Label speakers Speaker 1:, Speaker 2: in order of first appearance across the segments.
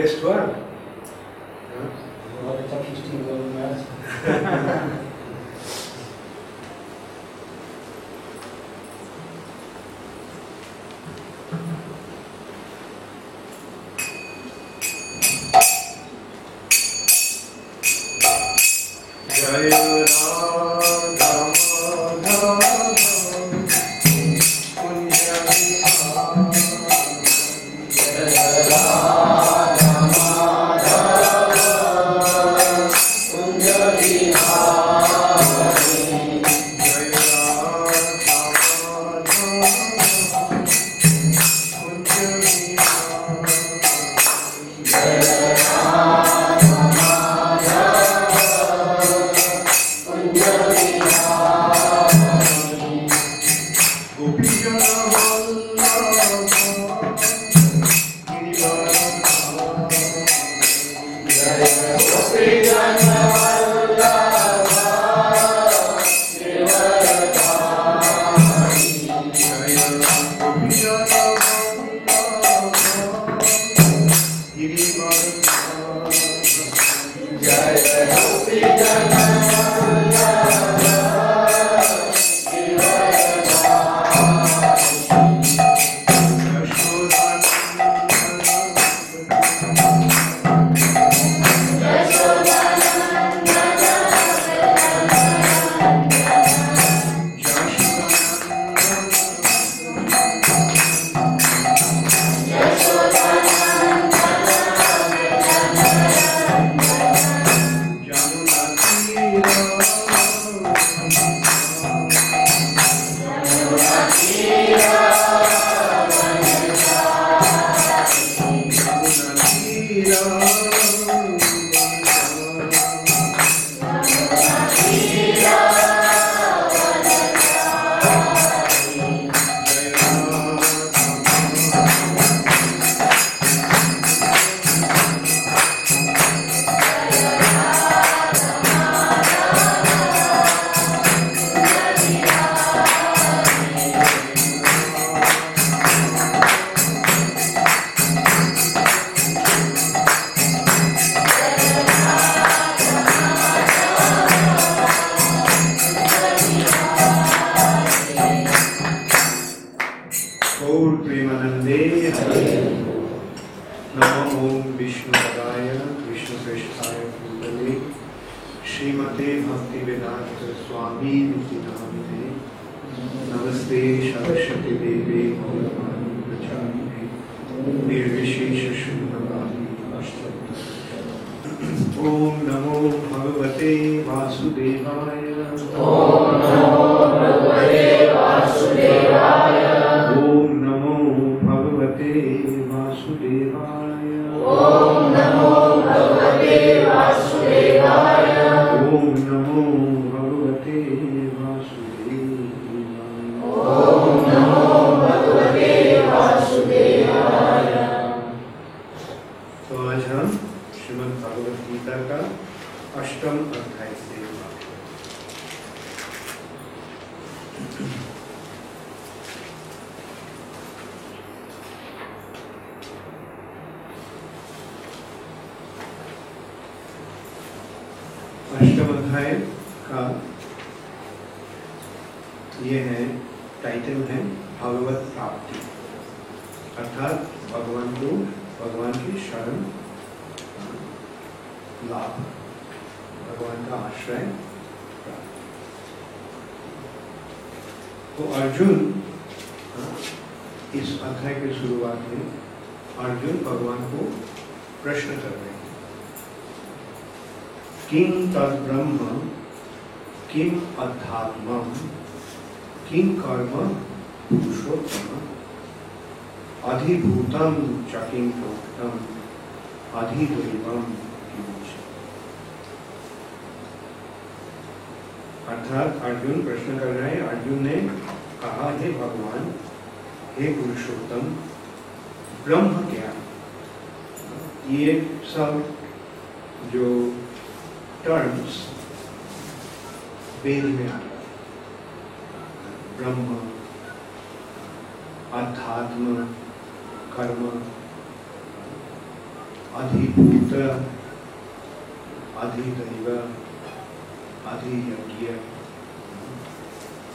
Speaker 1: best one. ഇഷ്ടം किम तद्ब्रह्म किम अध्यात्म किम कर्म पुरुषोत्तम अधिभूतम च किम प्रोक्तम अधिदैवम अर्थात अर्जुन प्रश्न कर रहे हैं, अर्जुन ने कहा, हे भगवान, हे पुरुषोत्तम, ब्रह्म क्या? ये सब जो terms वेद में आ ब्रह्म, अध्यात्म, कर्म, अधिभूत, अधिदैव, अधियज्ञ,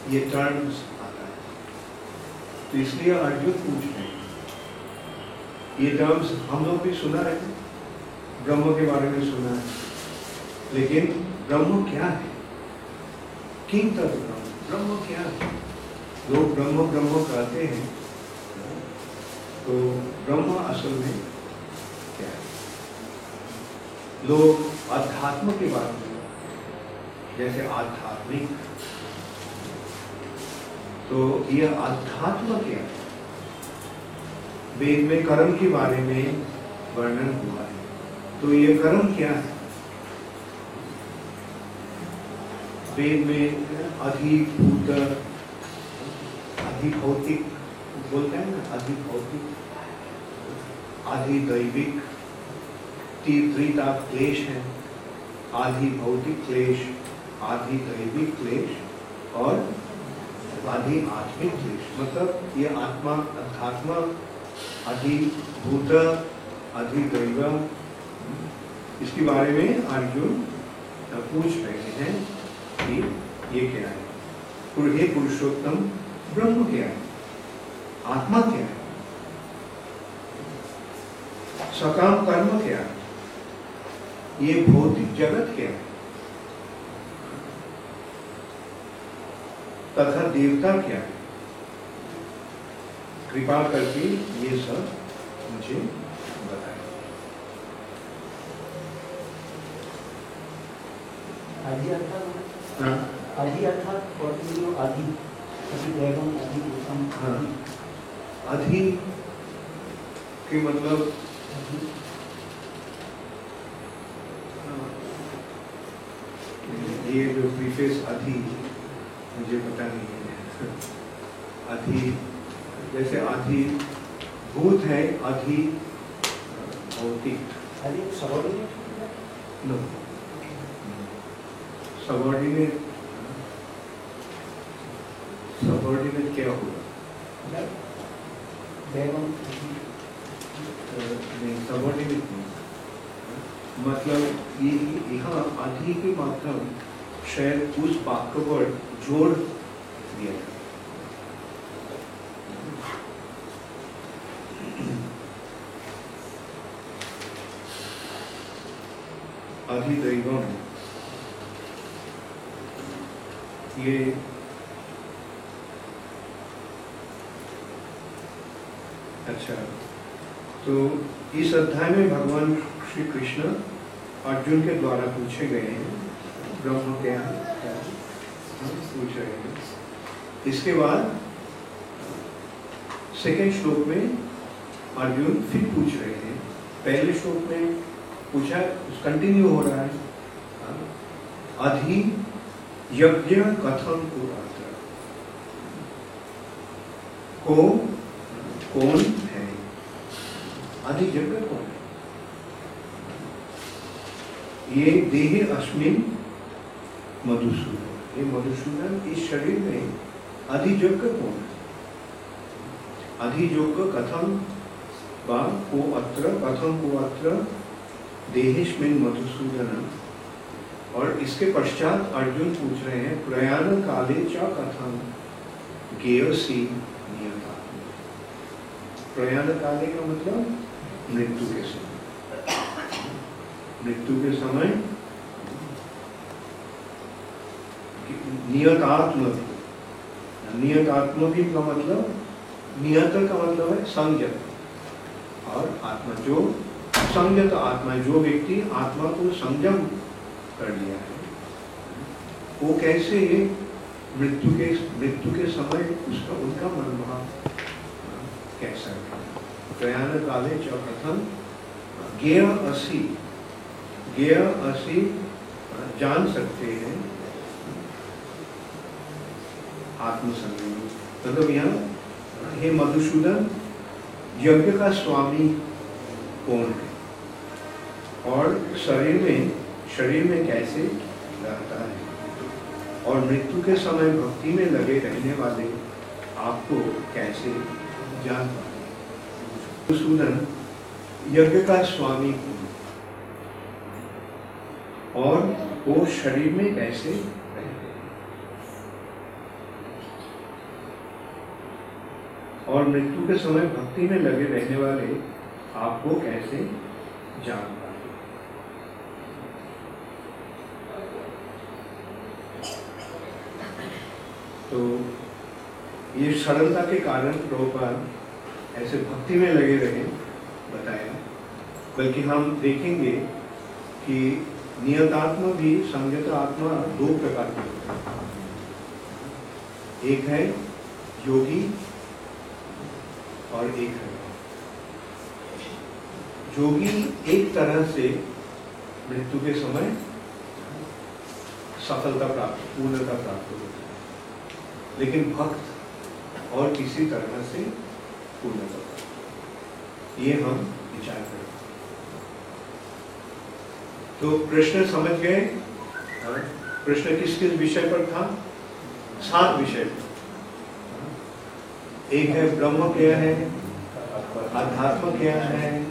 Speaker 1: ये टर्म्स आता है। तो इसलिए अर्जुन पूछ रहे हैं, ये टर्म्स हम लोग भी सुना है? ब्रह्म के बारे में सुना है। लेकिन ब्रह्म क्या है? किंग तत्व ब्रह्म। ब्रह्म क्या है? लोग ब्रह्म ब्रह्म कहते हैं। तो ब्रह्म असल में क्या है? लोग अध्यात्म के बारे में जैसे आध्यात्मिक। तो यह अध्यात्म क्या है? वेद में कर्म के बारे में वर्णन हुआ है। तो ये कर्म क्या है? वेद में अधिभूत अधिभौतिक बोलते हैं ना अधिभौतिक अधिदैविक तीव्रता क्लेश है, आधि भौतिक क्लेश, आधि दैविक क्लेश और आधि आत्मिक क्लेश। मतलब ये आत्मा, अध्यात्म अधिभूत अधिदैव इसके बारे में अर्जुन पूछ रहे हैं। कि ये क्या है? हे पुरुषोत्तम, ब्रह्म क्या है? आत्मा क्या है? सकाम कर्म क्या है? ये भौतिक जगत क्या है? तथा देवता क्या है? कृपा करके ये सब मुझे बताएँ।
Speaker 2: आदि
Speaker 1: हाँ।
Speaker 2: आदि अर्थात आदि दैवम आदि भूतम
Speaker 1: हाँ।
Speaker 2: आदि
Speaker 1: अधि के मतलब ये जो प्रीफेस अधि मुझे पता नहीं है। अधि जैसे अधि भूत है अधि भौतिक। नो सबॉर्डिनेट सबॉर्डिनेट क्या होगा? सबॉर्डिनेट मतलब ये यहाँ अधि के माध्यम शायद उस वाक्य पर जोड़ दिया है अधिदैवम ये अच्छा तो इस अध्याय में भगवान श्री कृष्ण अर्जुन के द्वारा पूछे गए हैं, ब्रह्म क्या है, पूछ रहे हैं। इसके बाद सेकेंड श्लोक में अर्जुन फिर पूछ रहे हैं। पहले श्लोक में पूछा कंटिन्यू हो रहा है। हाँ। अधि यज्ञ कथम कुरात्र को कौन? है? अधि यज्ञ कौन है? ये देह अस्मिन मधुसूदन। ये मधुसूदन इस शरीर में अधियोग्य कौन है? अधियोग्य कथम वा को अत्र कथम को अत्र देहेस्मिन मधुसूदन। और इसके पश्चात अर्जुन पूछ रहे हैं प्रयाण काले च कथम गेयसी नियता? प्रयाण काले का मतलब मृत्यु के समय। मृत्यु के समय नियतात्म। नियतात्म भी का मतलब नियत का मतलब है संयत। और आत्मा जो संयत आत्मा जो व्यक्ति आत्मा को संयम कर लिया है। वो कैसे मृत्यु के मृत्यु के समय उसका, उनका मनोभाव कैसा है? प्रयाण काले च प्रथम, ज्ञेय असी ज्ञेय असी, जान सकते हैं। आत्मसंयम। मतलब यहाँ, हे मधुसूदन, यज्ञ का स्वामी कौन है? और शरीर में शरीर में कैसे रहता है? और मृत्यु के समय भक्ति में लगे रहने वाले आपको कैसे जान पाते मधुसूदन यज्ञ का स्वामी और वो शरीर में कैसे और मृत्यु के समय भक्ति में लगे रहने वाले आपको कैसे जान तो ये सरलता के कारण प्रभुपाद ऐसे भक्ति में लगे रहे, बताया। बल्कि हम देखेंगे कि नियतात्मा भी संयत आत्मा दो प्रकार के हैं। एक है योगी और एक है योगी एक तरह से मृत्यु के समय सफलता प्राप्त, पूर्णता प्राप्त है। लेकिन भक्त और किसी तरह से पूर्णता। प्राप्त ये हम विचार करें तो प्रश्न समझ गए? हाँ? प्रश्न किस किस विषय पर था? सात विषय पर। एक है ब्रह्म क्या है? अध्यात्म क्या है?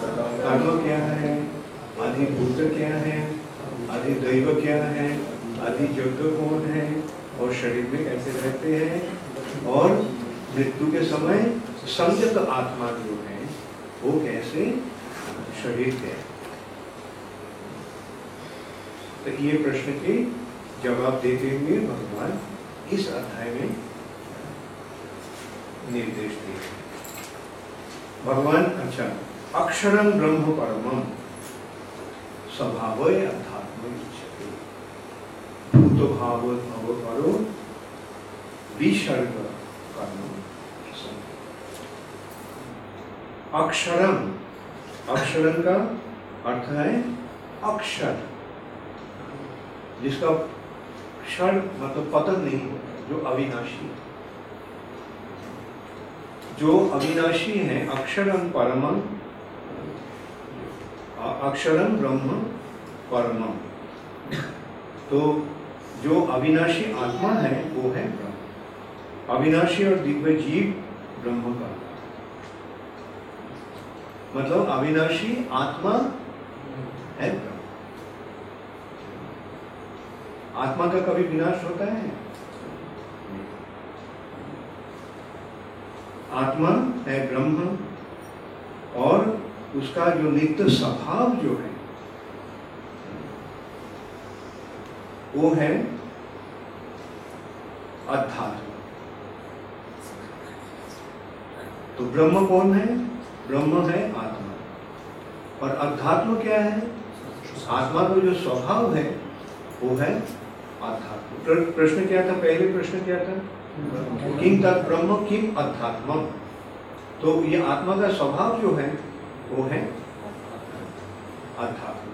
Speaker 1: कर्म क्या है? अधिभूत क्या है? अधिदैव क्या है? अधियज्ञ कौन है? और शरीर में कैसे रहते हैं और मृत्यु के समय संयत आत्मा जो है, वो कैसे शरीर के तो ये प्रश्न के जवाब देते हुए भगवान इस अध्याय में निर्देश दिए भगवान अच्छा अक्षरम ब्रह्म परमम स्वभाव अध्यात्म। भूत भाव भव करो विसर्ग कर्म अक्षरम अक्षरम का अर्थ है अक्षर जिसका क्षण मतलब पतन नहीं होता जो अविनाशी जो अविनाशी है अक्षरम परमम अक्षरम ब्रह्म परमम तो जो अविनाशी आत्मा है, वो है ब्रह्म। अविनाशी और दिव्य जीव ब्रह्म का। मतलब अविनाशी आत्मा है ब्रह्म। आत्मा का कभी विनाश होता है? आत्मा है ब्रह्म और उसका जो नित्य स्वभाव जो है वो है अध्यात्म तो ब्रह्म कौन है? ब्रह्म है आत्मा। और अध्यात्म क्या है? आत्मा का जो स्वभाव है, वो है अध्यात्म। प्रश्न क्या था? पहले प्रश्न क्या था? किम तत् ब्रह्म किम अध्यात्म? तो ये आत्मा का स्वभाव जो है, वो है अध्यात्म।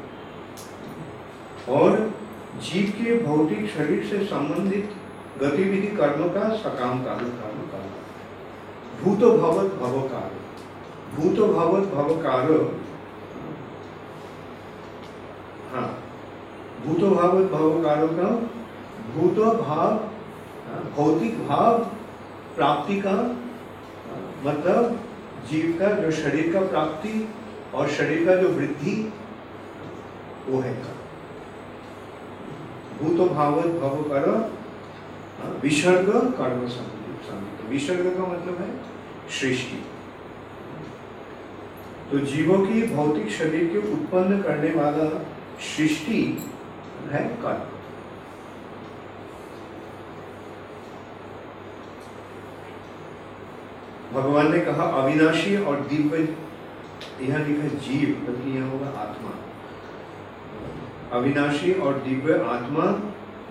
Speaker 1: और जीव के भौतिक शरीर से संबंधित गतिविधि कर्म का सकाम काल कर्म काल। भूत भवत भवकार। भूत भवत भवकार। हाँ भूत भावत भवकारों का भूत भाव, भौतिक भाव, प्राप्ति का मतलब जीव का जो शरीर का प्राप्ति और शरीर का जो वृद्धि, वो है। भूत भावत भव कर विसर्ग कर्म संगीत विसर्ग का मतलब है सृष्टि। तो जीवों की भौतिक शरीर के उत्पन्न करने वाला सृष्टि है कर्म। भगवान ने कहा, अविनाशी और दिव्य, यह लिखा जीव बल्कि यह होगा आत्मा। अविनाशी और दिव्य आत्मा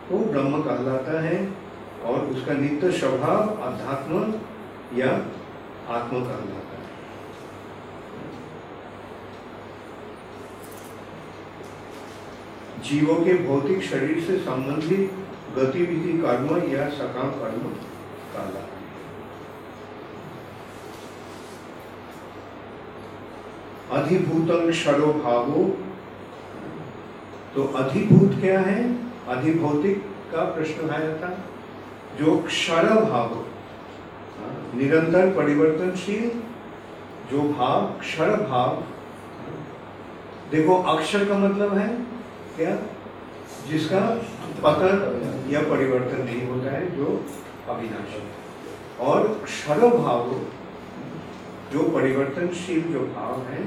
Speaker 1: को ब्रह्म कहलाता है और उसका नित्य स्वभाव अध्यात्म या आत्मा कहलाता है। जीवों के भौतिक शरीर से संबंधित गतिविधि कर्म या सकाम कर्म कहलाता है। अधिभूतम क्षरो भावो तो अधिभूत क्या है? अधिभौतिक का प्रश्न आया था जो क्षर भाव, निरंतर परिवर्तनशील, जो भाव क्षर भाव, देखो अक्षर का मतलब है क्या? जिसका पतन या परिवर्तन नहीं होता है, जो अविनाशी। और क्षर भाव, जो परिवर्तनशील जो भाव है,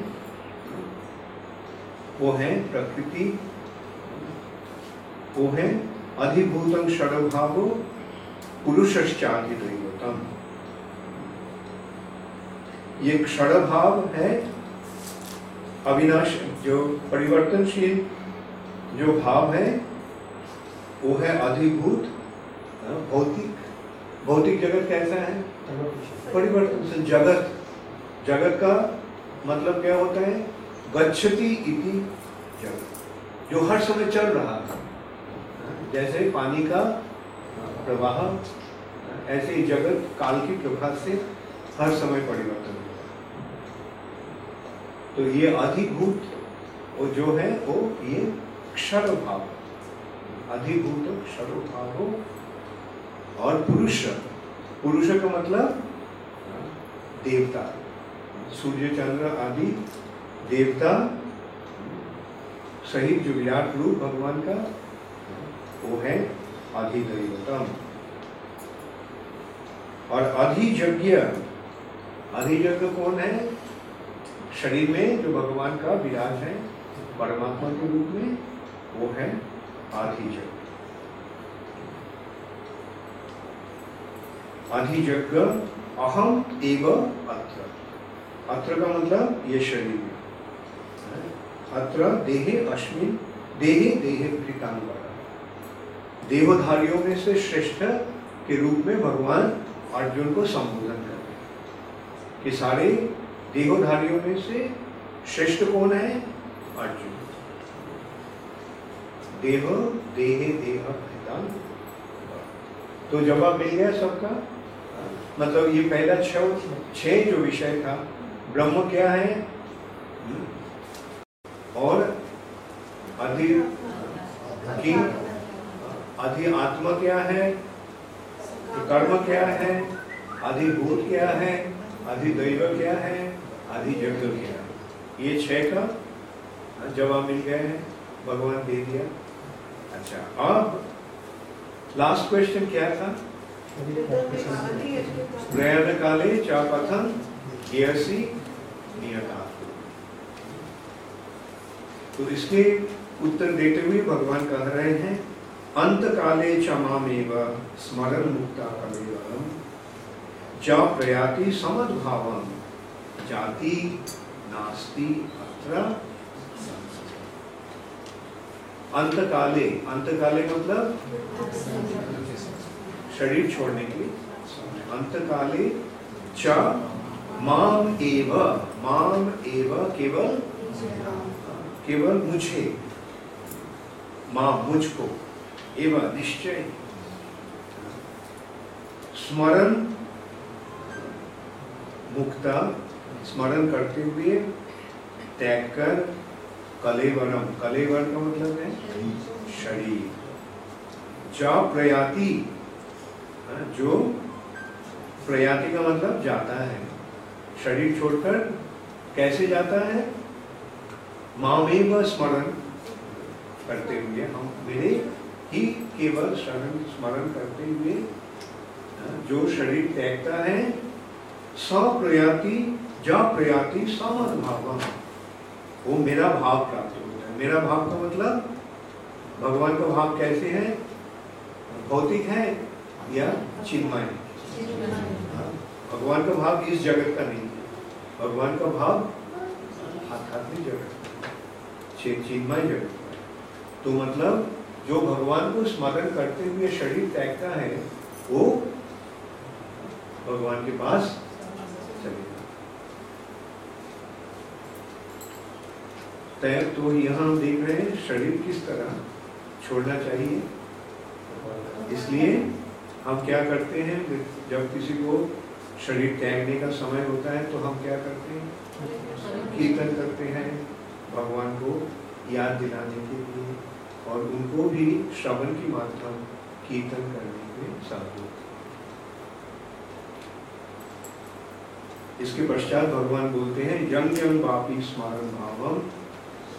Speaker 1: वो है प्रकृति वो है अधिभूतम क्षर भाव पुरुषश्चाधिदैवतम ये क्षण भाव है अविनाश जो परिवर्तनशील जो भाव है वो है अधिभूत हाँ, भौतिक। भौतिक जगत कैसा है? परिवर्तनशील जगत। जगत का मतलब क्या होता है? गच्छति इति जगत जो हर समय चल रहा था। जैसे पानी का प्रवाह, ऐसे ही जगत काल की प्रभा से हर समय परिवर्तन तो ये अधिभूत वो जो है, वो ये क्षर भाव अधिभूत क्षर भाव और पुरुष। पुरुष का मतलब देवता। सूर्य, चंद्र आदि देवता सहित विराट रूप भगवान का वो है अधिदैवतम। और अधियज्ञ अधियज्ञ कौन है? शरीर में जो भगवान का विराज है, परमात्मा के रूप में, वो है अधियज्ञ। अधियज्ञ अहम एव अत्र। अत्र का मतलब ये शरीर में। अत्र देहे अस्मिन देहे देहे भृतांबर देवधारियों में से श्रेष्ठ के रूप में भगवान अर्जुन को संबोधन करते हैं। कि सारे देवधारियों में से श्रेष्ठ कौन है? अर्जुन। देह देहे देह भृतांग। तो जवाब मिल गया सबका? मतलब ये पहला छ छह जो विषय था ब्रह्म क्या है? और अधि किंग अधि आत्मा क्या है? कर्म क्या है? अधिभूत क्या है? अधिदैव क्या है? अधिजग क्या है? ये छह का जवाब मिल गए हैं। भगवान दे दिया। अच्छा अब लास्ट क्वेश्चन क्या था? प्रयाण काले चा कथन यसी नियता। तो इसके उत्तर देते हुए भगवान कह रहे हैं अंत काले च मामेव स्मरण मुक्ता कलेवरम च प्रयाति समद्भावम। जाति नास्ति अत्र अंत काले अंत काले मतलब? शरीर छोड़ने के अंत काले च माम एव माम एव केवल? केवल मुझे। माँ मुझको। एवं निश्चय। स्मरण मुक्ता स्मरण करते हुए त्याग कर कलेवरम कलेवर का मतलब है शरीर। जा प्रयाति हाँ, जो प्रयाति का मतलब जाता है। शरीर छोड़कर कैसे जाता है? मामेव स्मरण करते हुए हम मेरे ही केवल शरण स्मरण करते हुए जो शरीर त्यागता है, सप्रयाति जा प्रयाति समद्भाव वो मेरा भाव प्राप्त होता है। मेरा भाव का मतलब भगवान का भाव कैसे है? भौतिक है या चिन्मय? भगवान का भाव इस जगत का नहीं है। भगवान का भाव आध्यात्मिक जगत चिन्मय जगत तो मतलब जो भगवान को स्मरण करते हुए शरीर त्यागता है, वो भगवान के पास चलेगा तो यहाँ हम देख रहे हैं, शरीर किस तरह छोड़ना चाहिए। इसलिए हम क्या करते हैं, जब किसी को शरीर त्यागने का समय होता है तो हम क्या करते हैं? कीर्तन करते हैं, भगवान को याद दिलाने के लिए। और उनको भी श्रवण की मात्रा कीर्तन करने में साथ इसके पश्चात भगवान बोलते हैं यंग यंग वापी स्मरण भावम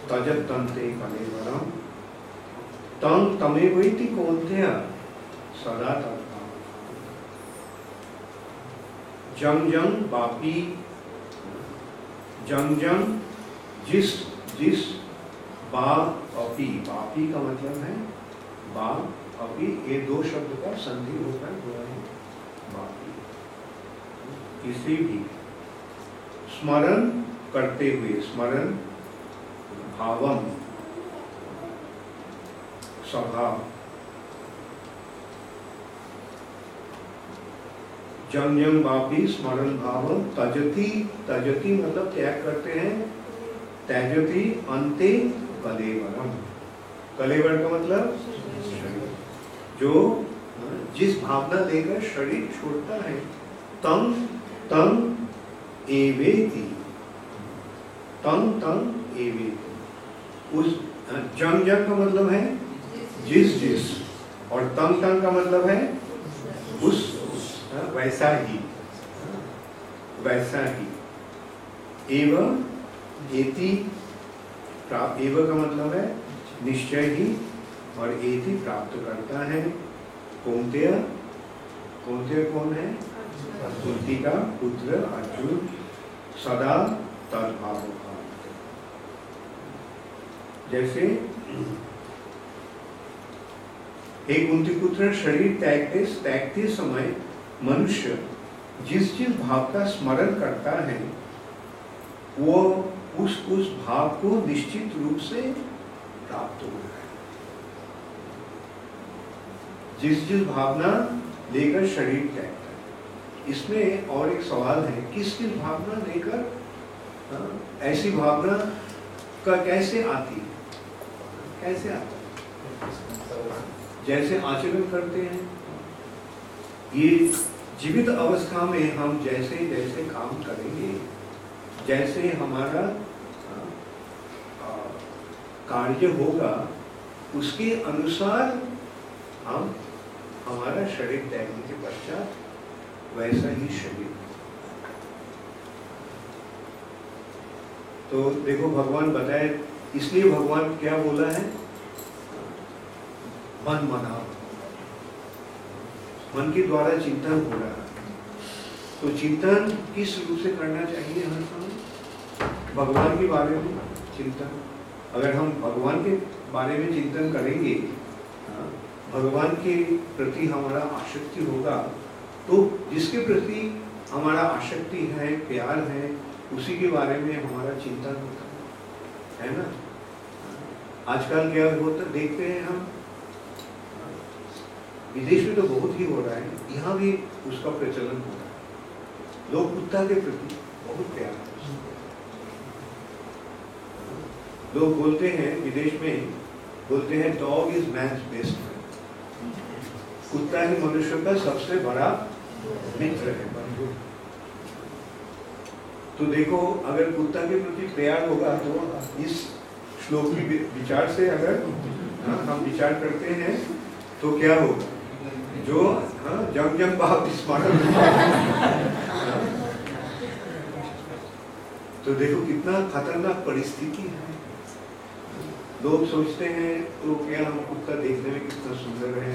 Speaker 1: तजत तंते कलेवरम तम तमे वैति कौंत्य सदा तद्भाव जंग जंग वापी जंग जंग जिस जिस बा अपी बापी का मतलब है बा अपी ये दो शब्द का संधि होकर हुआ है बापी किसी भी स्मरण करते हुए, स्मरण, भावम स्वभाव जंग जंग वापी, स्मरण भावम तजती तजती मतलब त्याग करते हैं त्याजती अंते कलेवरम कलेवर का मतलब जो जिस भावना लेकर शरीर छोड़ता है तम तम एवेति। तम तम एवेति। उस जंग जंग का मतलब है जिस जिस। और तम तम का मतलब है उस हाँ, वैसा ही वैसा ही। एवं एति प्राप्त, एव का मतलब है निश्चय ही और एति प्राप्त करता है। कौनतेय? कौनतेय कौन है? कुंती का पुत्र अर्जुन, सदा तद्भाव जैसे, हे कुंती पुत्र, शरीर त्यागते त्यागते समय मनुष्य जिस जिस भाव का स्मरण करता है, वो उस उस भाव को निश्चित रूप से प्राप्त हो रहा है। जिस जिस भावना लेकर शरीर त्यागता है इसमें और एक सवाल है किस किस भावना लेकर हाँ, ऐसी भावना का कैसे आती है? कैसे आता है? जैसे आचरण करते हैं। ये जीवित अवस्था में हम जैसे जैसे काम करेंगे जैसे हमारा कार्य होगा, उसके अनुसार हम हमारा शरीर त्यागने के पश्चात वैसा ही शरीर तो देखो, भगवान बताए, इसलिए भगवान क्या बोला है? मन मना मन के द्वारा चिंतन हो रहा है। तो चिंतन किस रूप से करना चाहिए हर समय? भगवान के बारे में चिंतन। अगर हम भगवान के बारे में चिंतन करेंगे हाँ, भगवान के प्रति हमारा आसक्ति होगा तो जिसके प्रति हमारा आसक्ति है प्यार है उसी के बारे में हमारा चिंतन होता है। है ना? आजकल क्या होता देखते हैं हम विदेश में तो बहुत ही हो रहा है यहाँ भी उसका प्रचलन हो रहा है। लोग कुत्ता के प्रति बहुत प्यार है। लोग बोलते हैं विदेश में बोलते हैं dog is man best friend कुत्ता ही मनुष्य का सबसे बड़ा मित्र है बंधु। तो देखो अगर कुत्ता के प्रति प्यार होगा तो इस श्लोक की विचार से अगर हाँ, हम विचार करते हैं तो क्या होगा? जो हाँ, जंग जंग भाव स्मरण तो देखो कितना खतरनाक परिस्थिति है। लोग सोचते हैं तो क्या हम कुत्ता देखने में कितना सुंदर है?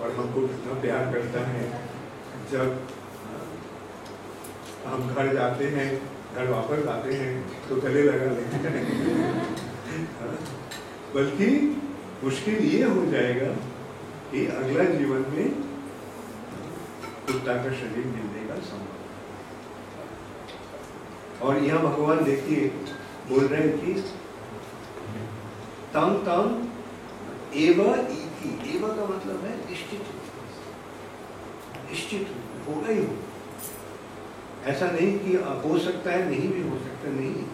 Speaker 1: और हमको कितना प्यार करता है। जब हम घर जाते हैं, घर वापस आते हैं तो गले लगा लेते हैं। बल्कि मुश्किल ये हो जाएगा कि अगला जीवन में कुत्ता का शरीर मिलने का संभव और यहाँ भगवान देखिए, बोल रहे हैं कि तम तम एव इति। एव का मतलब है निश्चित। निश्चित ही हो। ऐसा नहीं कि हो सकता है, नहीं भी हो सकता, नहीं।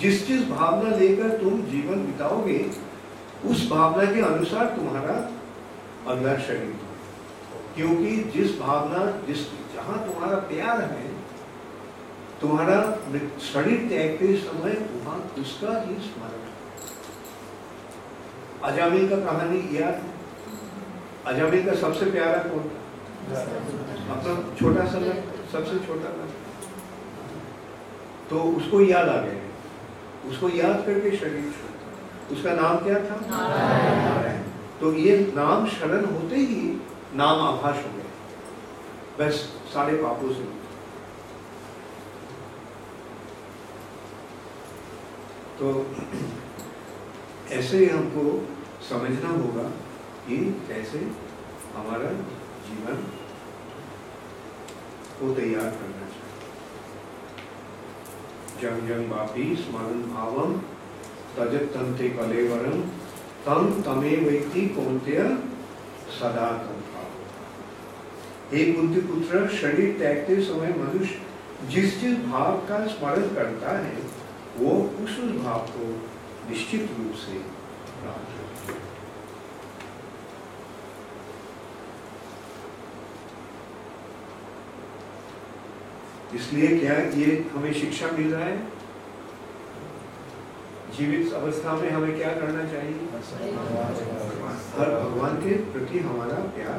Speaker 1: जिस जिस भावना लेकर तुम जीवन बिताओगे, उस भावना के अनुसार तुम्हारा अगला शरीर क्योंकि जिस भावना, जिस, जहाँ तुम्हारा प्यार है, तुम्हारा शरीर त्यागते समय वहाँ उसका ही स्मरण अजामिल का कहानी याद? अजामिल का सबसे प्यारा कौन? था अपना छोटा सा लग सबसे छोटा लग तो उसको याद आ गया। उसको याद करके शरीर उसका नाम क्या था? तो ये नाम शरण होते ही नाम आभास हो गया। बस सारे पापों से तो ऐसे ही हमको समझना होगा कि कैसे हमारा जीवन को तैयार करना चाहिए। जंग जंग वापी स्मरण भावम तजत तंते कलेवरम तम तमे व्यक्ति कौनत्य सदा तम हे कुंती पुत्र शरीर त्यागते समय मनुष्य जिस जिस भाव का स्मरण करता है, वो उस भाव को निश्चित रूप से प्राप्त होती है। इसलिए क्या ये हमें शिक्षा मिल रहा है? जीवित अवस्था में हमें क्या करना चाहिए? हर भगवान के प्रति हमारा प्यार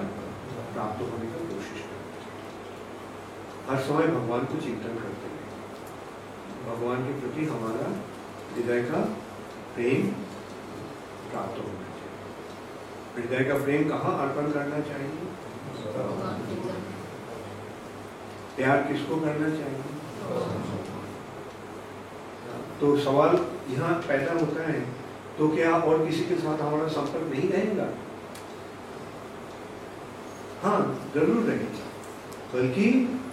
Speaker 1: प्राप्त होने का कोशिश करना हर समय भगवान को चिंतन करते हैं भगवान के प्रति हमारा हृदय का प्रेम प्राप्त होना चाहिए। हृदय का प्रेम कहाँ अर्पण करना चाहिए? प्यार किसको करना चाहिए? तो सवाल यहाँ पैदा होता है तो क्या और किसी के साथ हमारा संपर्क नहीं रहेगा? हाँ ज़रूर रहेगा, बल्कि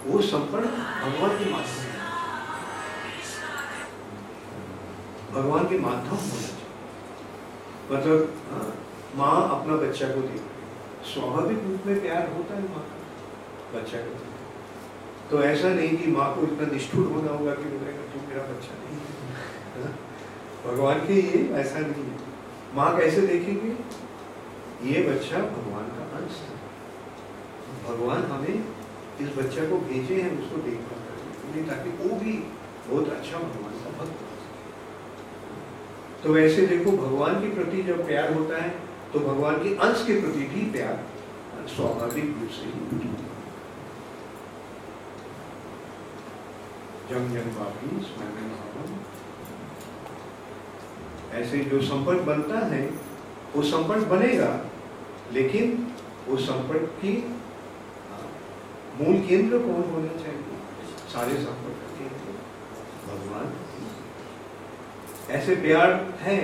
Speaker 1: वो संपर्क भगवान के माध्यम भगवान के माध्यम होना चाहिए। मतलब हाँ, माँ अपना बच्चा को देख स्वाभाविक रूप में प्यार होता है माँ बच्चा को तो ऐसा नहीं कि माँ को इतना निष्ठुर होना होगा कि बोलेगा तू मेरा बच्चा नहीं हाँ? भगवान के ये ऐसा नहीं है। माँ कैसे देखेंगे? ये बच्चा भगवान का अंश है भगवान हमें इस बच्चा को भेजे हैं उसको देखभाल करने ताकि वो भी बहुत अच्छा भगवान का भक्त हो। तो वैसे देखो, भगवान के प्रति जब प्यार होता है तो भगवान के अंश के प्रति भी प्यार स्वाभाविक रूप से ही जंग जंग बापी ऐसे जो संपर्क बनता है, वो संपर्क बनेगा, लेकिन वो संपर्क की मूल केंद्र कौन होना चाहिए? सारे संपर्क का भगवान। ऐसे प्यार है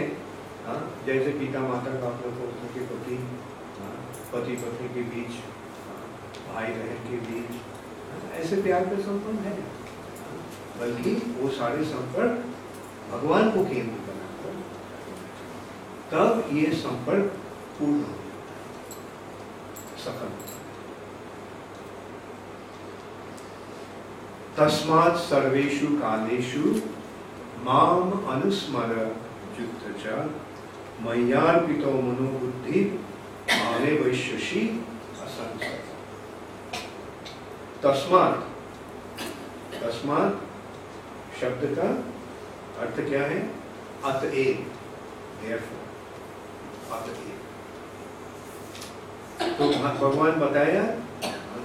Speaker 1: हाँ, जैसे पिता माता का अपने पुत्र के प्रति हाँ, पति पत्नी के बीच हाँ, भाई बहन के बीच हाँ, ऐसे प्यार के संबंध है। बल्कि वो सारे संपर्क भगवान को केंद्र बनाकर तब ये संपर्क पूर्ण हो सफल तस्मात् सर्वेषु कालेषु माम अनुस्मर युक्त च मय्यार्पितो मनोबुद्धि माने वैश्यसी असंसर तस्मात् तस्मात् शब्द का अर्थ क्या है? अतएव therefore अतएव तो भगवान बताया,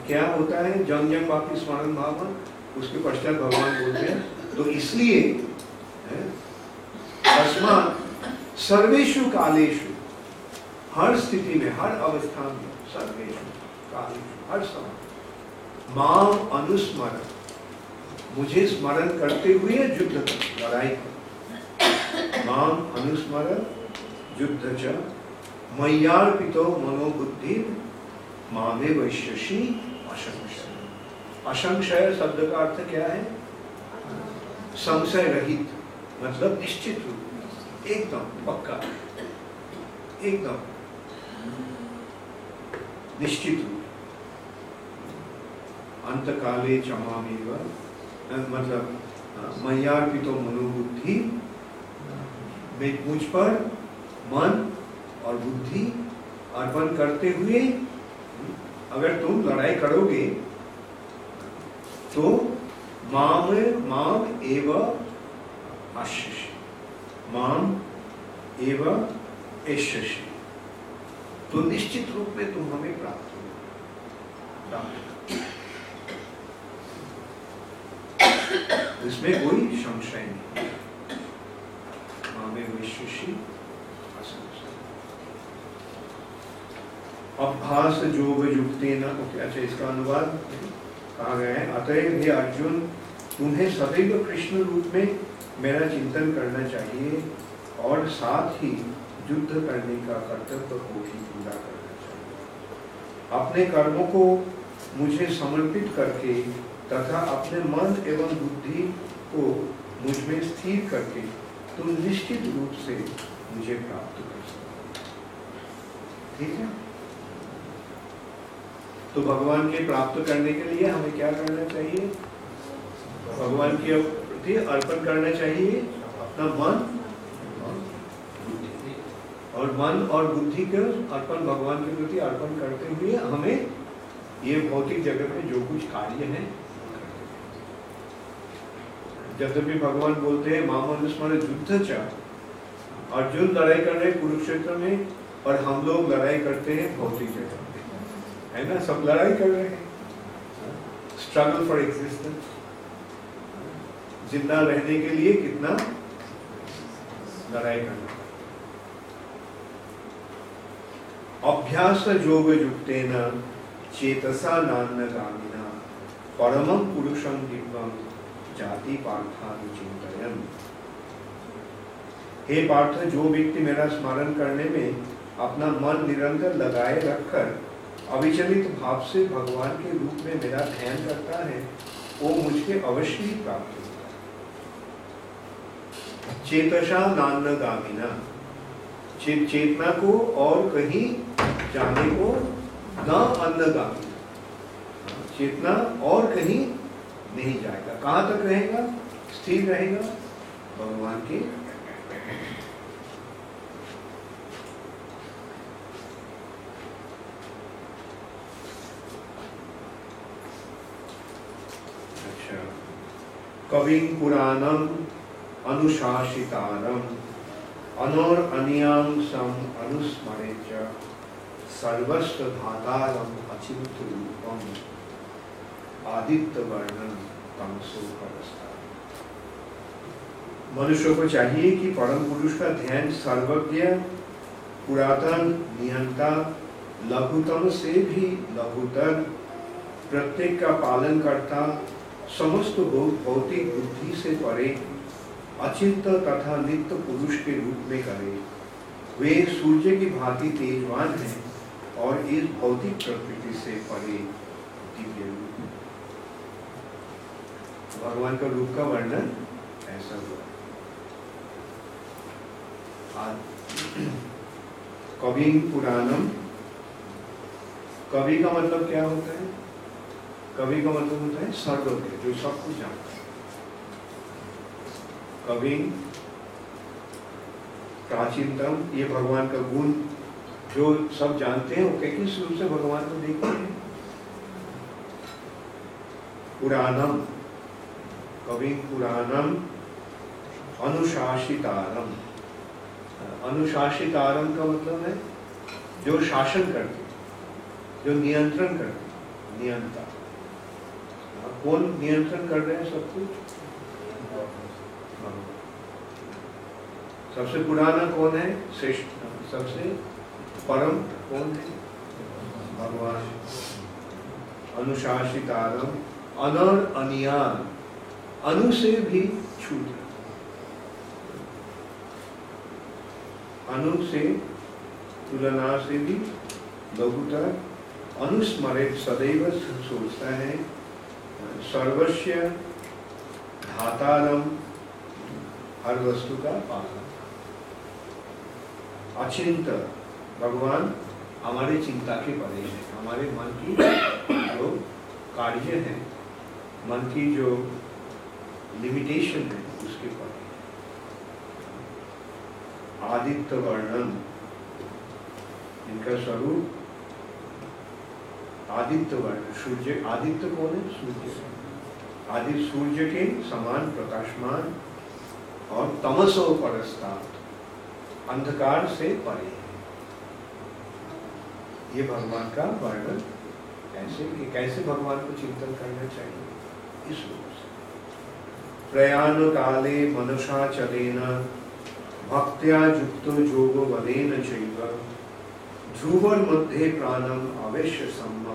Speaker 1: क्या होता है? जंग जंग वापी स्मरण भावन उसके पश्चात भगवान बोलते हैं तो इसलिए तस्मात सर्वेशु कालेशु हर स्थिति में, हर अवस्था में सर्वेशु कालेशु हर समय। माम अनुस्मरण, मुझे स्मरण करते हुए युद्ध लड़ाई कर। माम अनुस्मरण, युद्ध च, मय्यार्पितो मनोबुद्धि, मामे वैश्यसी असंशय। असंशय शब्द का अर्थ क्या है? संशय रहित। मतलब निश्चित रूप एकदम पक्का। एकदम। निश्चित रूप। अंत काले चमामेव मतलब मय्यार्पितो मनोबुद्धि मुझ पर मन और बुद्धि अर्पण करते हुए, अगर तुम लड़ाई करोगे तो माम माम एव आशिष माम एव यशस्वी तो निश्चित रूप में तुम हमें प्राप्त हो। इसमें कोई संशय नहीं। मामे विश्वशी अभ्यास जोग युक्ति न अच्छा इसका अनुवाद कहा गया है? अतएव हे अर्जुन, तुम्हें सदैव कृष्ण रूप में मेरा चिंतन करना चाहिए और साथ ही युद्ध करने का कर्तव्य को भी पूरा करना चाहिए। अपने कर्मों को मुझे समर्पित करके तथा अपने मन एवं बुद्धि को मुझमें स्थिर करके तुम निश्चित रूप से मुझे प्राप्त कर सकते ठीक है? तो भगवान के प्राप्त करने के लिए हमें क्या करना चाहिए? भगवान के प्रति अर्पण करना चाहिए। अपना मन, और मन और बुद्धि का अर्पण, भगवान के प्रति अर्पण करते हुए हमें ये भौतिक जगत में जो कुछ कार्य है, जब भी भगवान बोलते हैं मामन स्मरण युद्ध चा। अर्जुन लड़ाई कर रहे कुरुक्षेत्र में, और हम लोग लड़ाई करते हैं भौतिक जगत में। है ना? सब लड़ाई कर रहे हैं। स्ट्रगल फॉर एग्जिस्टेंस ज़िंदा रहने के लिए कितना लड़ाई करना अभ्यास योग युक्तेन चेतसा नान्य गामिना परमं पुरुषं दिव्यं जाति पार्थानि चिंतयन। हे पार्थ, जो व्यक्ति मेरा स्मरण करने में अपना मन निरंतर लगाए रखकर अविचलित भाव से भगवान के रूप में मेरा ध्यान करता है, वो मुझे अवश्य ही प्राप्त होता है चेतसा गामिना चे, चेतना को और कहीं जाने को न अन्नगामी चेतना और कहीं नहीं जाएगा। कहाँ तक रहेगा? स्थिर रहेगा भगवान के। अच्छा। कवि पुराणम अनुशासितारम अनोर अनियाम सम अनुस्मरे च सर्वस्व धातारम अचिंत रूपम आदित्य वर्णन तमसो परस्ता मनुष्य को चाहिए कि परम पुरुष का ध्यान सर्वज्ञ, पुरातन, नियंता, लघुतम से भी लघुतर, प्रत्येक का पालन करता, समस्त भौतिक बुद्धि से परे अचिंत तथा नित्य पुरुष के रूप में करे। वे सूर्य की भांति तेजवान हैं और इस भौतिक प्रकृति से परे दिव्य रूप भगवान का रूप का वर्णन ऐसा हुआ। कवि पुराणम। कवि का मतलब क्या होता है? कवि का मतलब होता है सर्वज्ञ जो सब कुछ जानता है। कवि प्राचीनतम, ये भगवान का गुण, जो सब जानते हैं, वो किस रूप से भगवान को देखते हैं? पुराणम कवि पुराणम, अनुशासितारम। अनुशासितारम का मतलब है, जो शासन करते जो नियंत्रण करते नियंता। कौन नियंत्रण कर रहे हैं सब कुछ? सबसे पुराना कौन है? श्रेष्ठ। सबसे परम कौन है भगवान। अनुशासितारम अनर अनियान। अनु से भी छूट अनु से, तुलना से भी लघुतर अनुस्मरित सदैव सोचता है। सर्वस्व धातारम। हर वस्तु का पालन। अचिंत भगवान हमारे चिंता के परे हैं। हमारे मन की जो कार्य है, मन की जो लिमिटेशन है, उसके परे आदित्य वर्णन, इनका स्वरूप आदित्य वर्ण, सूर्य, आदित्य कौन है? सूर्य। आदि सूर्य के समान प्रकाशमान और तमसो परस्तात। अंधकार से परे ये भगवान का वर्णन कैसे कैसे भगवान को चिंतन करना चाहिए इस रूप से। प्रयाण काले मनुषा चलेन भक्त्या युक्त जोग वदेन चैव। ध्रुवर मध्ये प्राणम अवश्य सम्म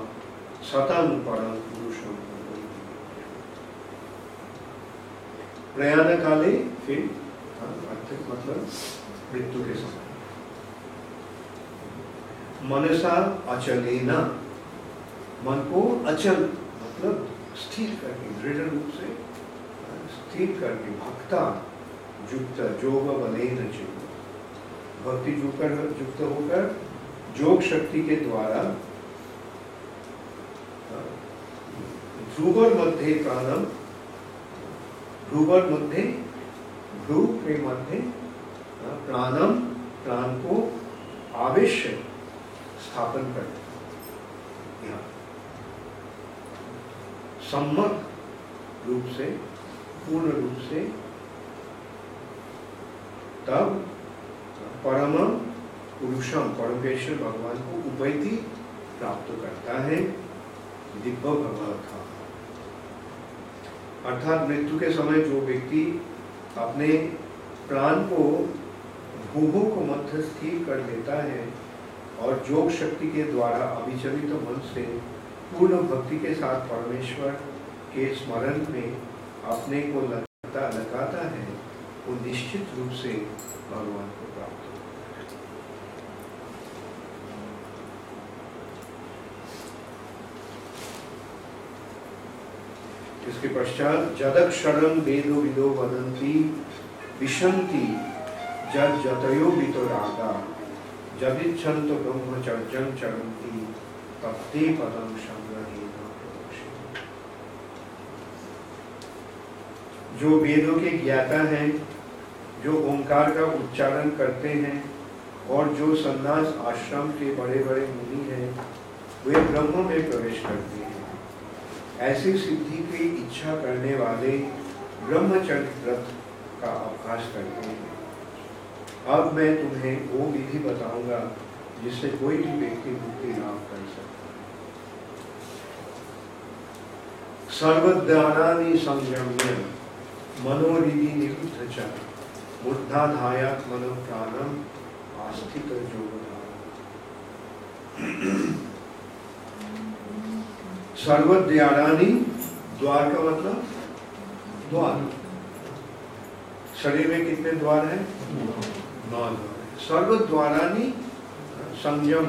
Speaker 1: सतम परम पुरुषम प्रयाण काले फिर हाँ, मतलब मृत्यु के समय। मनसा अचलेना। मन को अचल मतलब स्थिर करके, दृढ़ रूप से स्थिर करके, भक्ता, युक्त, जोग बलेन भक्ति जुकर युक्त होकर योग शक्ति के द्वारा ध्रुवर मध्य प्राणम, ध्रुवर मध्य, ध्रुव के मध्य प्राणम प्राण को आवश्य स्थापन कर। सम्मत रूप से, पूर्ण रूप से, तब परम पुरुषम परमेश्वर भगवान को उपैति प्राप्त करता है, दिव्य भगवान था अर्थात मृत्यु के समय जो व्यक्ति अपने प्राण को भूभो को मध्य स्थिर कर लेता है और योग शक्ति के द्वारा अभिचलित तो मन से पूर्ण भक्ति के साथ परमेश्वर के स्मरण में अपने को लगता लगाता है, वो निश्चित रूप से भगवान को प्राप्त इसके पश्चात जदक शरण वेदो विदो वदंती विशंति जद जतयो वितो रागा जदिच्छन्त ब्रह्मचर्यं चरन्ति तत्ते पदम संग्रहेण जो वेदों के ज्ञाता हैं, जो ओंकार का उच्चारण करते हैं, और जो संन्यास आश्रम के बड़े बड़े मुनि हैं, वे ब्रह्म में प्रवेश करते हैं। ऐसी सिद्धि की इच्छा करने वाले ब्रह्मचर्य व्रत का अभ्यास करते हैं। अब मैं तुम्हें वो विधि बताऊँगा जिससे कोई भी व्यक्ति मुक्ति लाभ कर सकता सर्वज्ञानानि संयम्य निरुद्ध मनो प्राणम द्वार का मतलब? द्वार। शरीर में कितने द्वार हैं? द्वार सर्व द्वारानी संयम।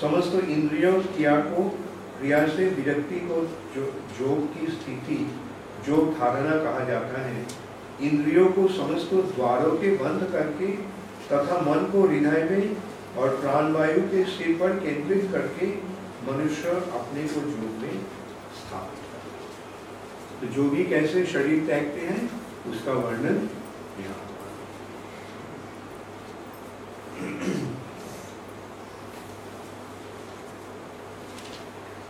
Speaker 1: समस्त इंद्रियों क्रिया को क्रिया से विरक्ति को जो योग की स्थिति जो धारणा कहा जाता है। इंद्रियों को समस्त द्वारों के बंद करके तथा मन को हृदय में और प्राणवायु के सिर पर केंद्रित करके मनुष्य अपने को योग में स्थापित कर तो जो भी कैसे शरीर त्यागते हैं, उसका वर्णन यहाँ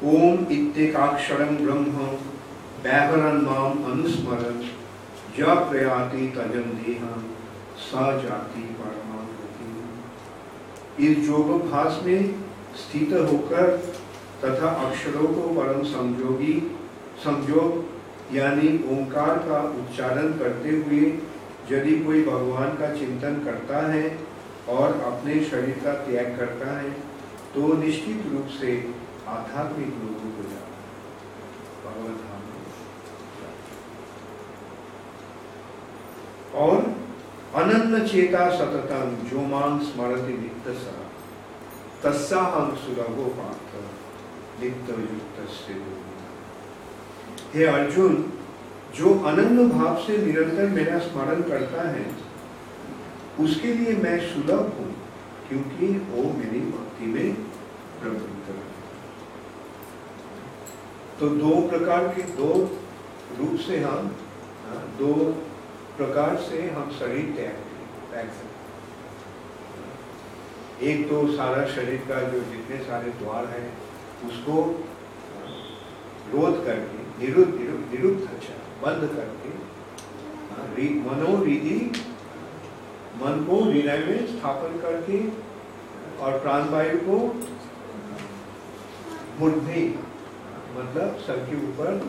Speaker 1: ओम इत्येकाक्षरम ब्रह्म व्याहरण माम अनुस्मरण ज प्रयाति तजन देह स जाति इस योगाभ्यास में स्थित होकर तथा अक्षरों को परम संयोगी संयोग यानी ओंकार का उच्चारण करते हुए यदि कोई भगवान का चिंतन करता है और अपने शरीर का त्याग करता है तो निश्चित रूप से आध्यात्मिक लोगों को जाता भगवत धाम और अनन्न चेता सततम जो मांग स्मरति नित्य सा, तस्सा हम सुलभो पात्र नित्य युक्त से हे अर्जुन, जो अनन्य भाव से निरंतर मेरा स्मरण करता है, उसके लिए मैं सुलभ हूँ, क्योंकि वो मेरी भक्ति में प्रवृत्त है। तो दो प्रकार के दो रूप से हम हाँ, दो प्रकार से हम शरीर त्याग एक तो सारा शरीर का जो जितने सारे द्वार हैं उसको रोध करके निरुद्ध निरुद्ध अच्छा बंद करके मनोरिधि मन को हृदय में स्थापन करके और प्राणवायु को मूर्धे मतलब सर के ऊपर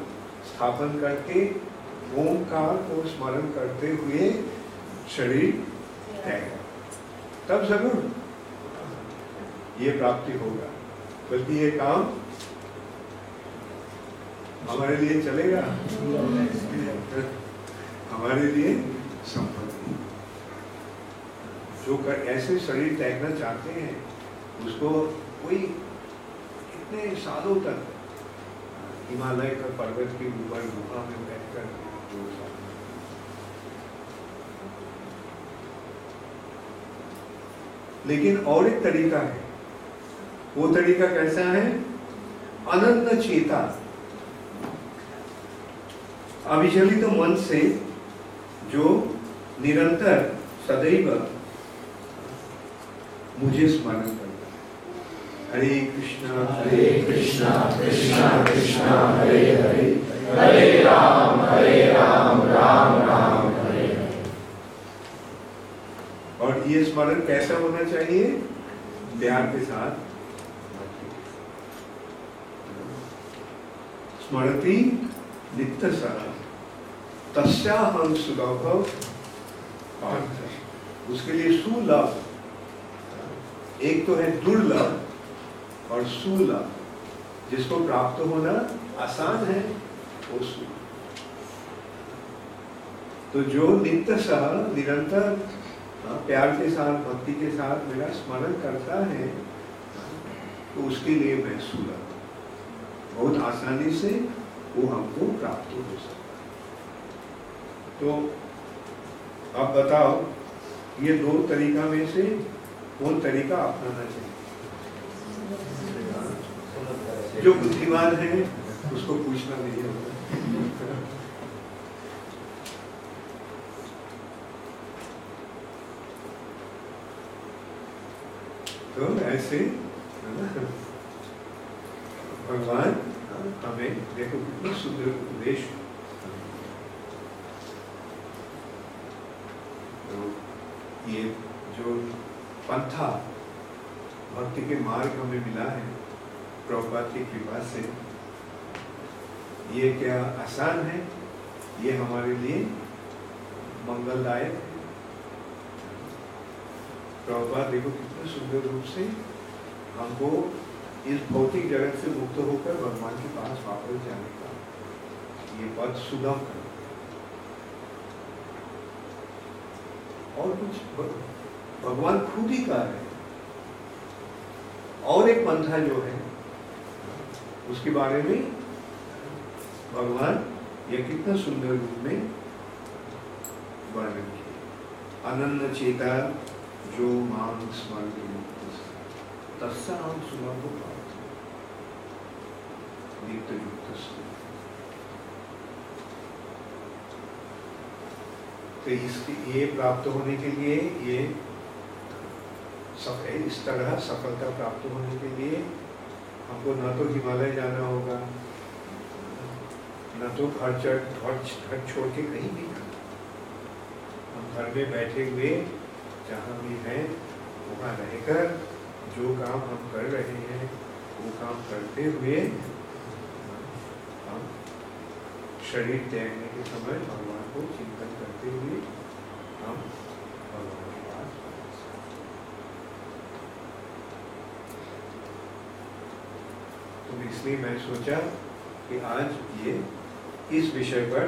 Speaker 1: स्थापन करके ओमकार को स्मरण करते हुए शरीर त्याग तब ज़रूर ये प्राप्ति होगा। बल्कि ये काम हमारे लिए चलेगा? हमारे लिए नहीं। जो कर, ऐसे शरीर त्यागना चाहते हैं, उसको कोई इतने सालों तक हिमालय का पर्वत के ऊपर गुफा में बैठकर लेकिन और एक तरीका है। वो तरीका कैसा है? अनंत चेता। अविचलित तो मन से जो निरंतर सदैव मुझे स्मरण हरे कृष्णा
Speaker 3: हरे कृष्णा कृष्णा कृष्णा हरे हरे हरे राम हरे राम राम राम हरे
Speaker 1: और ये स्मरण कैसा होना चाहिए? प्यार के साथ। स्मृति नित्य सह तस्याहम सुलभ पार्थ उसके लिए सुलभ। एक तो है दुर्लभ। और सुलभ जिसको प्राप्त होना आसान है वो सुलभ तो जो नित्य सह निरंतर हाँ, प्यार के साथ भक्ति के साथ मेरा स्मरण करता है तो उसके लिए मैं सुलभ बहुत आसानी से वो हमको प्राप्त हो सकता है। तो आप बताओ ये दो तरीका में से कौन तरीका अपनाना चाहिए? जो बुद्धिमान है, उसको पूछना नहीं होता तो ऐसे भगवान, हमें, देखो, कितना सुंदर उपदेश। तो ये जो पंथा, भक्ति के मार्ग हमें मिला है प्रभुपाद की कृपा से ये क्या आसान है? ये हमारे लिए मंगलदायक है। प्रभुपाद देखो कितने सुंदर रूप से हमको इस भौतिक जगत से मुक्त होकर भगवान के पास वापस जाने का, ये पद सुगम कर और कुछ भगवान खुद ही कह रहे हैं। और एक पंथा जो है उसके बारे में भगवान ये कितना सुंदर रूप में वर्णन किया अनन्य चेता जो मांग स्मरण युक्त तस्सा हम सुलभ नित्य युक्त तो इसके ये प्राप्त होने के लिए ये सब इस तरह सफलता प्राप्त होने के लिए हमको न तो हिमालय जाना होगा, न तो घर चढ़ घर छोड़ के कहीं भी जाना। हम घर में बैठे हुए, जहाँ भी हैं, वहाँ रहकर जो काम हम कर रहे हैं, वो काम करते हुए हम शरीर त्यागने के समय भगवान को चिंतन करते हुए हम भगवान के पास पहुँच सकते हैं। तो इसलिए मैं सोचा कि आज ये इस विषय पर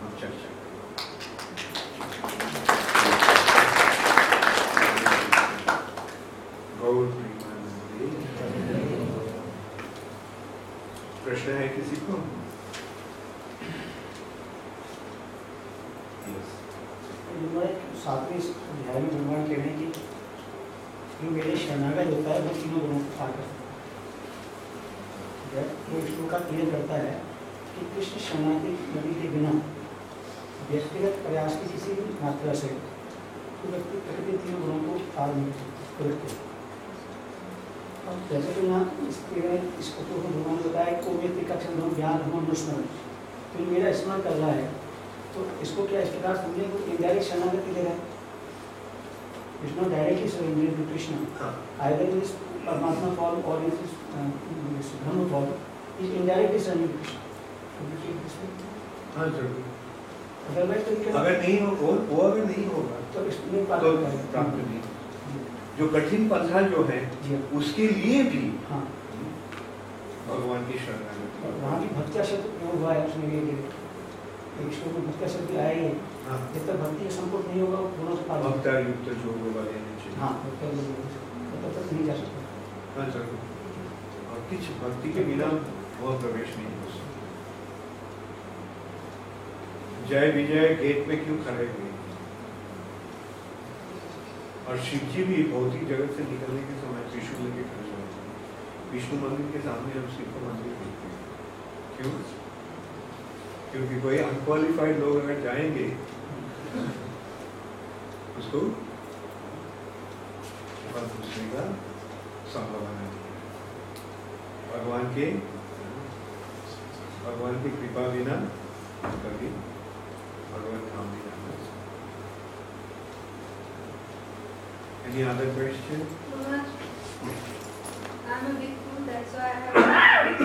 Speaker 1: हम चर्चा प्रश्न है किसी को.
Speaker 2: सातवें अध्याय में भगवान कह रहे हैं कि जो मेरे शरणागत होता है, वो तीनों गुणों को पार करता है। तो विष्णु का क्लियर करता है कि कृष्ण शरणागति नदी के बिना व्यक्तिगत प्रयास की किसी भी मात्रा से तो व्यक्ति प्रकृति तीनों गुणों को पार नहीं करते। अब जैसे कि यहाँ इसके इसको तो भगवान ने बताया कि व्यक्ति का चंद्र ज्ञान हम अनुस्मरण तो मेरा स्मरण कर रहा है। तो इसको क्या इस प्रकार समझे को इनडायरेक्ट शरणागति ले रहा है। It's not directly surrendering to Krishna
Speaker 1: हाँ।
Speaker 2: Either in his Paramatma form or in his this is this way?
Speaker 1: हाँ ज़रूर
Speaker 2: तो
Speaker 1: अगर नहीं हो वो वो अगर नहीं होगा
Speaker 2: तो इसमें प्राप्त
Speaker 1: तो नहीं जो कठिन पंथा जो है
Speaker 2: हाँ।
Speaker 1: उसके लिए भी
Speaker 2: हाँ
Speaker 1: भगवान की शरणागति
Speaker 2: वहाँ की भक्तिया शब्द प्रयोग हुआ है उसमें ये कि एक श्लोक में भक्तिया शब्द आया ही है
Speaker 1: हाँ
Speaker 2: जब तक भक्ति का संपर्क नहीं होगा वो दोनों से पार
Speaker 1: भक्ता युक्त जो होगा लेने चाहिए
Speaker 2: हाँ तो तब तक नहीं जा सकता
Speaker 1: हाँ ज़रूर और भक्ति के बिना वह प्रवेश नहीं हो सकता जय विजय गेट में क्यों खड़े हुए? और शिव जी भी भौतिक जगत से निकलने के समय त्रिशूल लेके खड़े हुए विष्णु मंदिर के सामने हम शिव का मंदिर देखते हैं। क्यों? क्योंकि कोई अनक्वालिफाइड लोग अगर जाएँगे, उसको संभावना है। भगवान के भगवान की कृपा बिना कभी भगवान नहीं
Speaker 4: fool, that's why I have.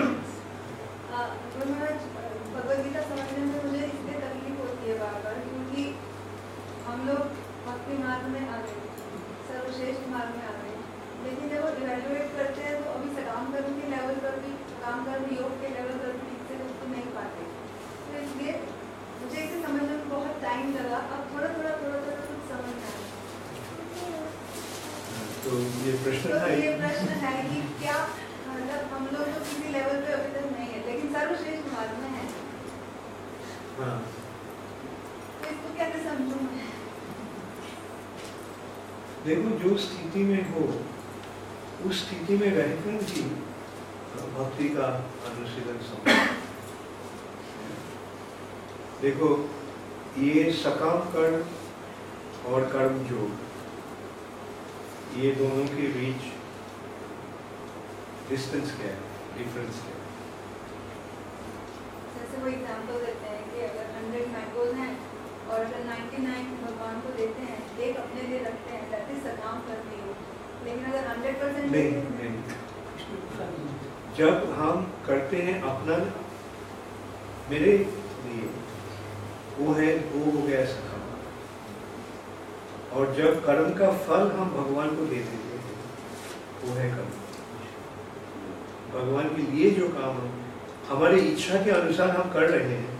Speaker 4: Uh, Guru Bhagavad Gita समझने में मुझे तकलीफ़ होती है बार बार क्योंकि हम लोग भक्ति मार्ग में आ गए सर्वश्रेष्ठ मार्ग में आ गए लेकिन जब वो इवेल्युएट करते हैं तो अभी सकाम कर्म के लेवल पर भी काम कर्म योग के लेवल पर भी ठीक से उसको नहीं पाते तो इसलिए मुझे इसे समझने में बहुत टाइम लगा अब थोड़ा थोड़ा थोड़ा थोड़ा कुछ समझ में आया
Speaker 1: तो ये प्रश्न
Speaker 4: तो ये
Speaker 1: है
Speaker 4: प्रश्न है कि क्या मतलब हम लोग तो किसी लेवल पे अभी तक नहीं है लेकिन सर्वश्रेष्ठ मार्ग में है।
Speaker 1: हाँ।
Speaker 4: तो इसको कैसे समझूं मैं?
Speaker 1: देखो जो स्थिति में हो उस स्थिति में रहकर ही भक्ति का अनुशीलन संभव देखो ये सकाम कर्म और कर्म योग ये दोनों के बीच डिस्टेंस क्या है? डिफरेंस क्या है?
Speaker 4: जैसे वो एग्जांपल देते हैं कि अगर 100 मैंगोज हैं और अगर 99 भगवान को देते हैं एक अपने लिए रखते हैं दैट इज़ सकाम करती हो। लेकिन अगर 100 परसेंट
Speaker 1: नहीं नहीं। जब हम करते हैं अपना मेरे लिए वो है वो हो गया सखा और जब कर्म का फल हम भगवान को दे देते हैं, वो है कर्म। भगवान के लिए जो काम हम हमारी इच्छा के अनुसार हम कर रहे हैं,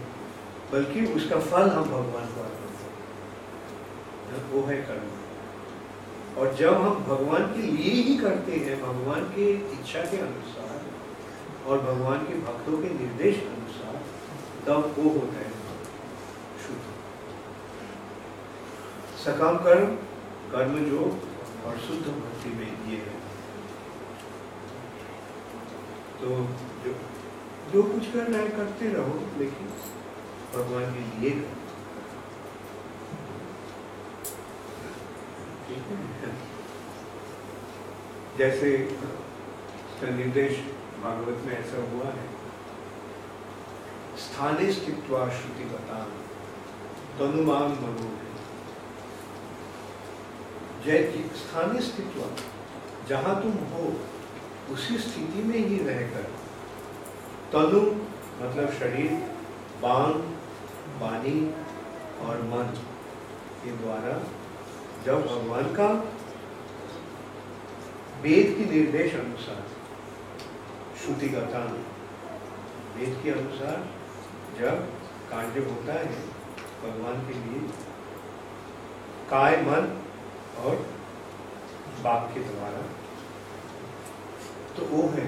Speaker 1: बल्कि उसका फल हम भगवान को अर्पण करते हैं। वो है कर्म। और जब हम भगवान के लिए ही करते हैं, भगवान के इच्छा के अनुसार और भगवान के भक्तों के निर्देश अनुसार, तब वो होता है शुद्ध सकाम कर्म कर्म जो, और शुद्ध भक्ति में ये है तो जो जो कुछ करना है करते रहो, लेकिन भगवान के लिए करो? जैसे निर्देश भागवत में ऐसा हुआ है। स्थाने स्थित्वा श्रुति बता तनुमान मनो। जय स्थानीय स्थित्वा जहाँ तुम हो, उसी स्थिति में ही रहकर तनु मतलब शरीर बांग वाणी और मन के द्वारा जब भगवान का वेद के निर्देश अनुसार, श्रुति का वेद के अनुसार जब कार्य होता है, भगवान के लिए, काय मन और बाप के द्वारा। तो वो है।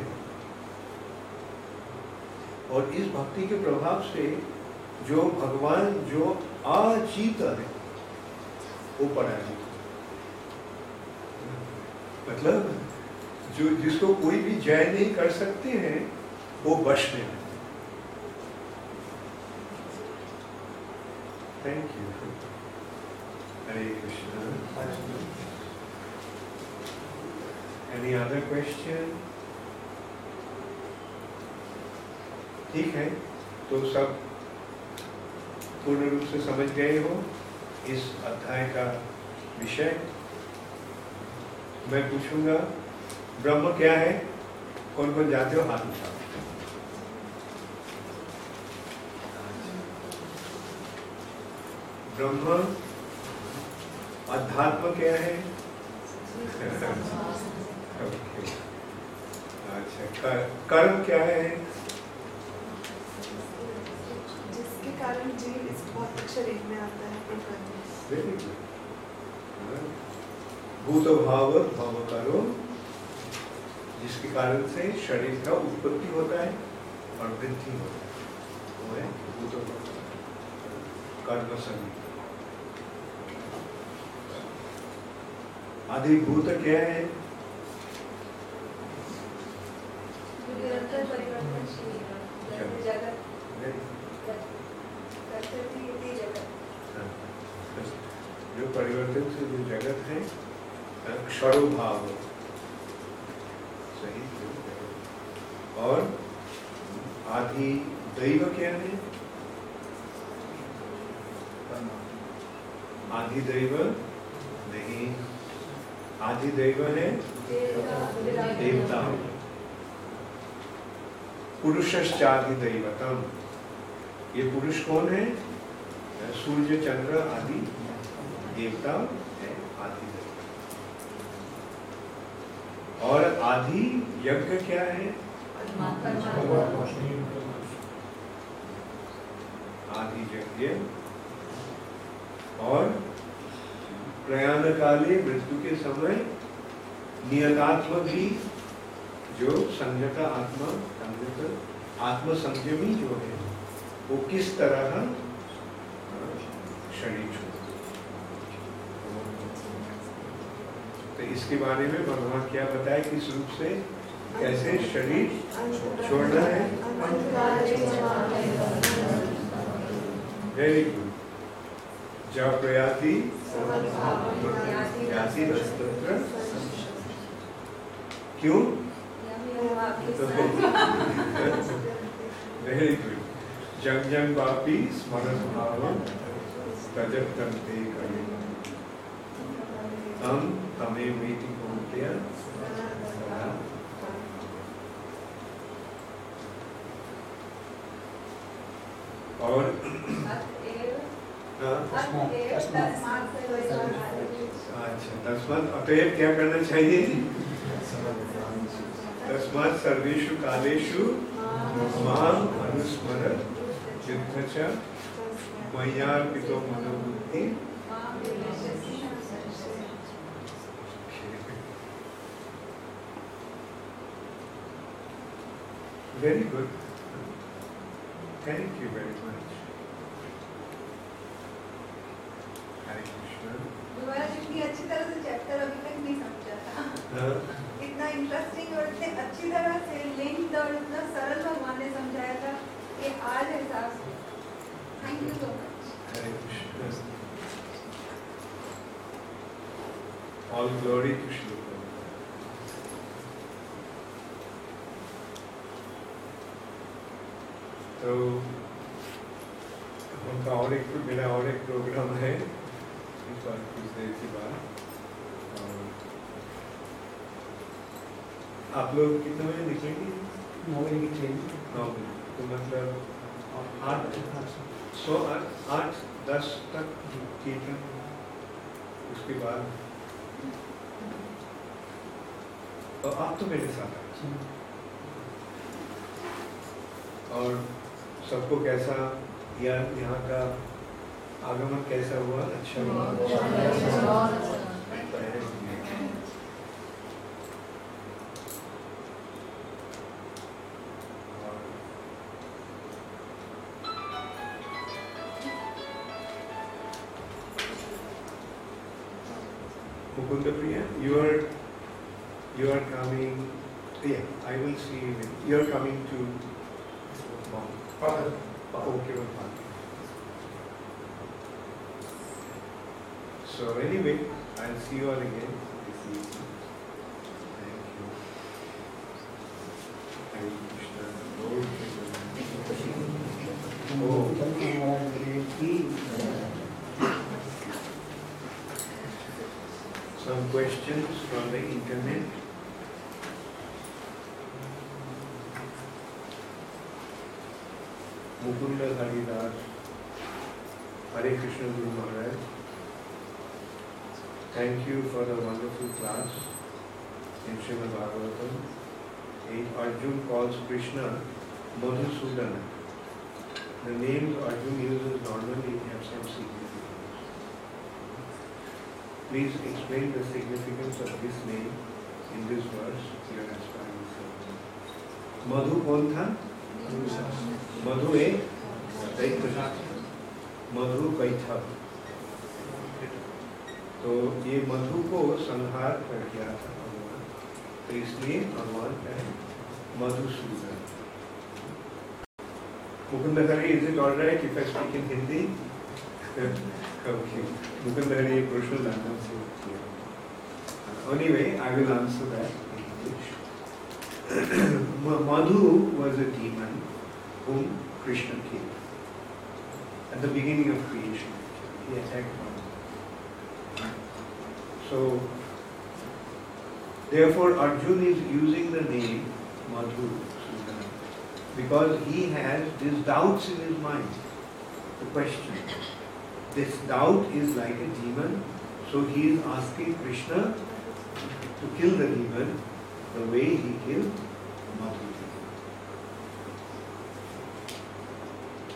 Speaker 1: और इस भक्ति के प्रभाव से जो भगवान जो अजीत है, वो पराजित मतलब जो जिसको कोई भी जय नहीं कर सकते हैं, वो वश में है। Thank you Hare Krishna any other question ठीक है तो सब पूर्ण रूप से समझ गए हो इस अध्याय का विषय। मैं पूछूँगा, ब्रह्म क्या है? कौन कौन जाते हो? हाथ उठाओ ब्रह्म अध्यात्म क्या है? अच्छा कर- कर्म क्या है?
Speaker 5: जिसके कारण जीव इस भौतिक शरीर में आता है.
Speaker 1: भूत भाव भव करो जिसके कारण से शरीर का उत्पत्ति होता है और वृद्धि होता है। वो है भूत कर्म संगीत। अधिभूत क्या है जो परिवर्तन से जो जगत है क्षरो भाव सही और आदि दैव क्या है? आदि दैव नहीं। आदि दैव है देवता पुरुषश्चादि दैवतम। ये पुरुष कौन है? सूर्य, चंद्र आदि देवता है, आदि और आदि यज्ञ क्या है? आदि यज्ञ। और प्रयाण काले मृत्यु के समय नियतात्म भी जो संयत आत्मा, संयत आत्म संयमी जो है, वो किस तरह शरीर छोड़ तो इसके बारे में भगवान क्या बताए, किस रूप से, कैसे शरीर छोड़ना है? वेरी गुड जब प्रयाति क्यों वेरी गुड जंग जंग वापी स्मरण भाव तजत तंते हम तमें कौंत्य और हाँ, अच्छा अतएव क्या करना चाहिए तस्मात सर्वेषु कालेषु माम अनुस्मर युद्ध च मय्यार्पितो मनोबुद्धि Very good. Thank you very much. Hare Krishna.
Speaker 4: दोबारा जितनी अच्छी तरह से चैप्टर अभी तक नहीं समझा था।
Speaker 1: हाँ,
Speaker 4: इतना इंटरेस्टिंग और इतने अच्छी तरह से लिंक्ड और इतना सरल भगवान ने समझाया था कि आज एहसास thank you so much
Speaker 1: All glory to Shri तो उनका और एक मेरा और एक प्रोग्राम है। इस बार कुछ देर के बाद आप लोग कितने बजे निकलेंगे?
Speaker 2: नौ बजे की ट्रेन
Speaker 1: नौ बजे। तो मतलब आठ
Speaker 2: आठ
Speaker 1: सौ आठ आठ दस तक ठीक है। उसके बाद और आप तो मेरे साथ आए और सबको कैसा या यहाँ का आगमन कैसा हुआ? अच्छा हुआ। You are coming. Yeah, I will see you. You are coming to. Okay, well, fine. So anyway, I'll see you all again Hare Krishna Guru Maharaj. Thank you for the wonderful class in Srimad Bhagavatam. In Arjun calls Krishna Madhusudana. The names Arjun uses normally have some significance. Please explain the significance of this name in this verse you are aspiring for. Madhu कौन था? मधु एक दैत्य। मधु कैथव तो ये मधु को संहार कर दिया था भगवान तो इसलिए भगवान है Madhusudan. Mukund Hari is it alright if I speak in Hindi Mukund Hari question लाना से anyway, i will answer that. in english Ma- madhu was a demon whom krishna killed. At the beginning of creation he attacked madhu so, therefore, Arjun is using the name Madhu because he has these doubts in his mind. The question. This doubt is like a demon, so he is asking Krishna to kill the demon the way he killed Madhu.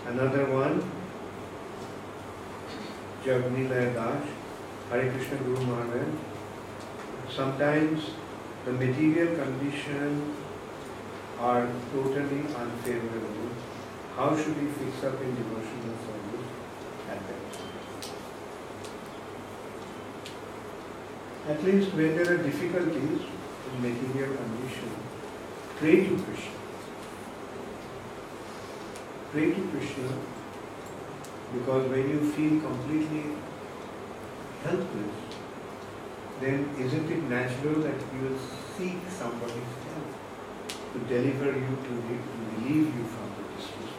Speaker 1: Another one, Jagni Das, Hare Krishna Guru Maharaj. Sometimes the material conditions are totally unfavorable. How should we fix up in devotional service at that time? At least when there are difficulties in material condition, pray to Krishna. Pray to Krishna because when you feel completely helpless, then isn't it natural that you seek somebody's help to deliver you, to, re- to relieve you from the condition?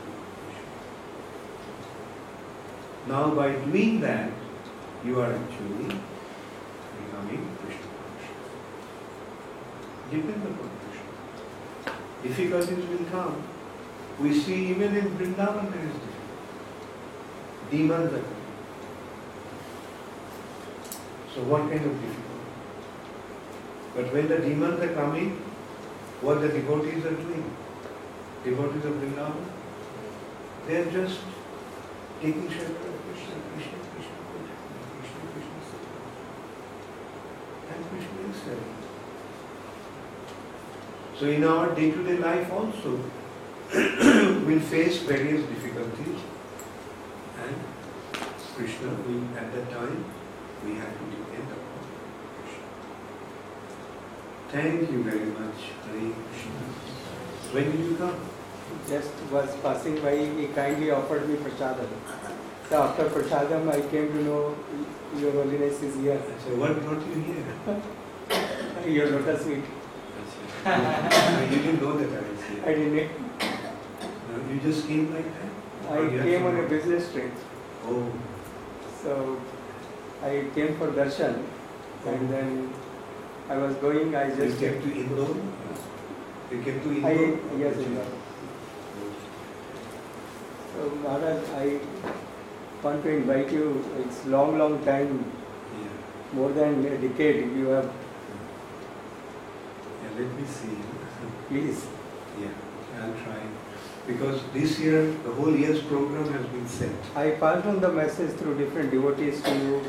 Speaker 1: Now, by doing that, you are actually becoming Krishna conscious. Depend upon Krishna. Difficulties will come. We see even in Vrindavan there is. Demons are coming. So what kind of difficulty? But when the demons are coming, what the devotees are doing? Devotees of Vrindavan, they are just taking shelter of Krishna, Krishna, Krishna, Krishna, Krishna, Krishna. And Krishna is serving. So in our day-to-day life also, we'll face various difficulties Krishna will at that time we have to depend upon Krishna. Thank you very much, Hare Krishna. When did you come?
Speaker 6: just was passing by, he kindly offered me prasadam. So after prasadam, I came to know your holiness is here.
Speaker 1: So what brought you here?
Speaker 6: Your lotus feet.
Speaker 1: I didn't know that I was
Speaker 6: I didn't.
Speaker 1: No, You just came like that?
Speaker 6: I
Speaker 1: had
Speaker 6: came on a business trip,
Speaker 1: Oh,
Speaker 6: so I came for darshan, and then I was going. I
Speaker 1: you
Speaker 6: just
Speaker 1: came to Indore? You came to
Speaker 6: I
Speaker 1: Indore?
Speaker 6: yes, Indore. So Maharaj, I want to invite you. It's long, long time,
Speaker 1: Yeah.
Speaker 6: more than a decade. You have
Speaker 1: Yeah, let me see.
Speaker 6: please.
Speaker 1: Yeah, I'll try. Because this year, the whole year's program has been set.
Speaker 6: I passed on the message through different devotees to you.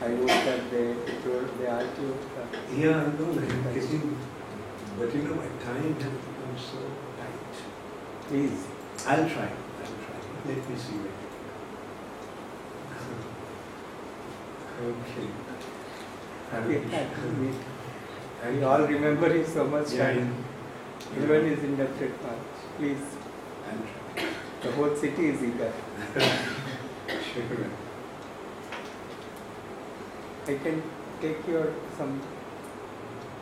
Speaker 6: I hope that they they you. uh,
Speaker 1: Yeah, I know, I'm getting, but you know, my time has become so tight.
Speaker 6: Please.
Speaker 1: I'll try, I'll try. Let me see. Okay. Hare Krishna.
Speaker 6: We,
Speaker 1: Thank
Speaker 6: we
Speaker 1: you.
Speaker 6: all remember you so much.
Speaker 1: Yeah, yeah.
Speaker 6: Everyone is inducted much. Please.
Speaker 1: Try.
Speaker 6: The whole city is eager.
Speaker 1: Sure.
Speaker 6: I can take your some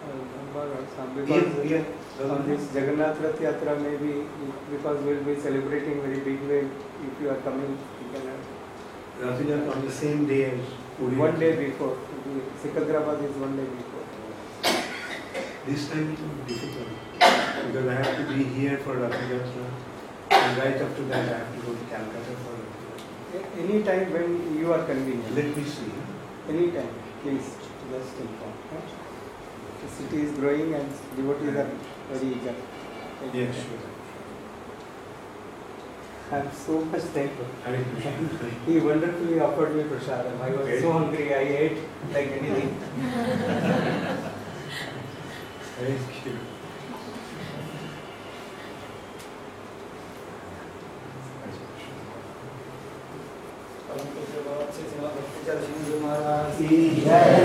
Speaker 6: uh, number or some
Speaker 1: Yeah,
Speaker 6: because
Speaker 1: yeah.
Speaker 6: on this Jagannath Rath Yatra maybe because we'll be celebrating very big way. If you are coming, you can have
Speaker 1: Rath on the same day as Puri.
Speaker 6: one day before. Sikandrabad is one day before.
Speaker 1: This time it will be difficult because I have to be here for Rath Yatra and right up to that, I have to go to Calcutta for.
Speaker 6: Any time when you are convenient.
Speaker 1: Let me see.
Speaker 6: Any time, please, just inform. huh? The city is growing and devotees are very eager.
Speaker 1: Yes, sure.
Speaker 6: I am so much thankful. He wonderfully offered me prasadam. I was
Speaker 1: Okay.
Speaker 6: so hungry, I ate like anything.
Speaker 1: Thank you.
Speaker 2: Shri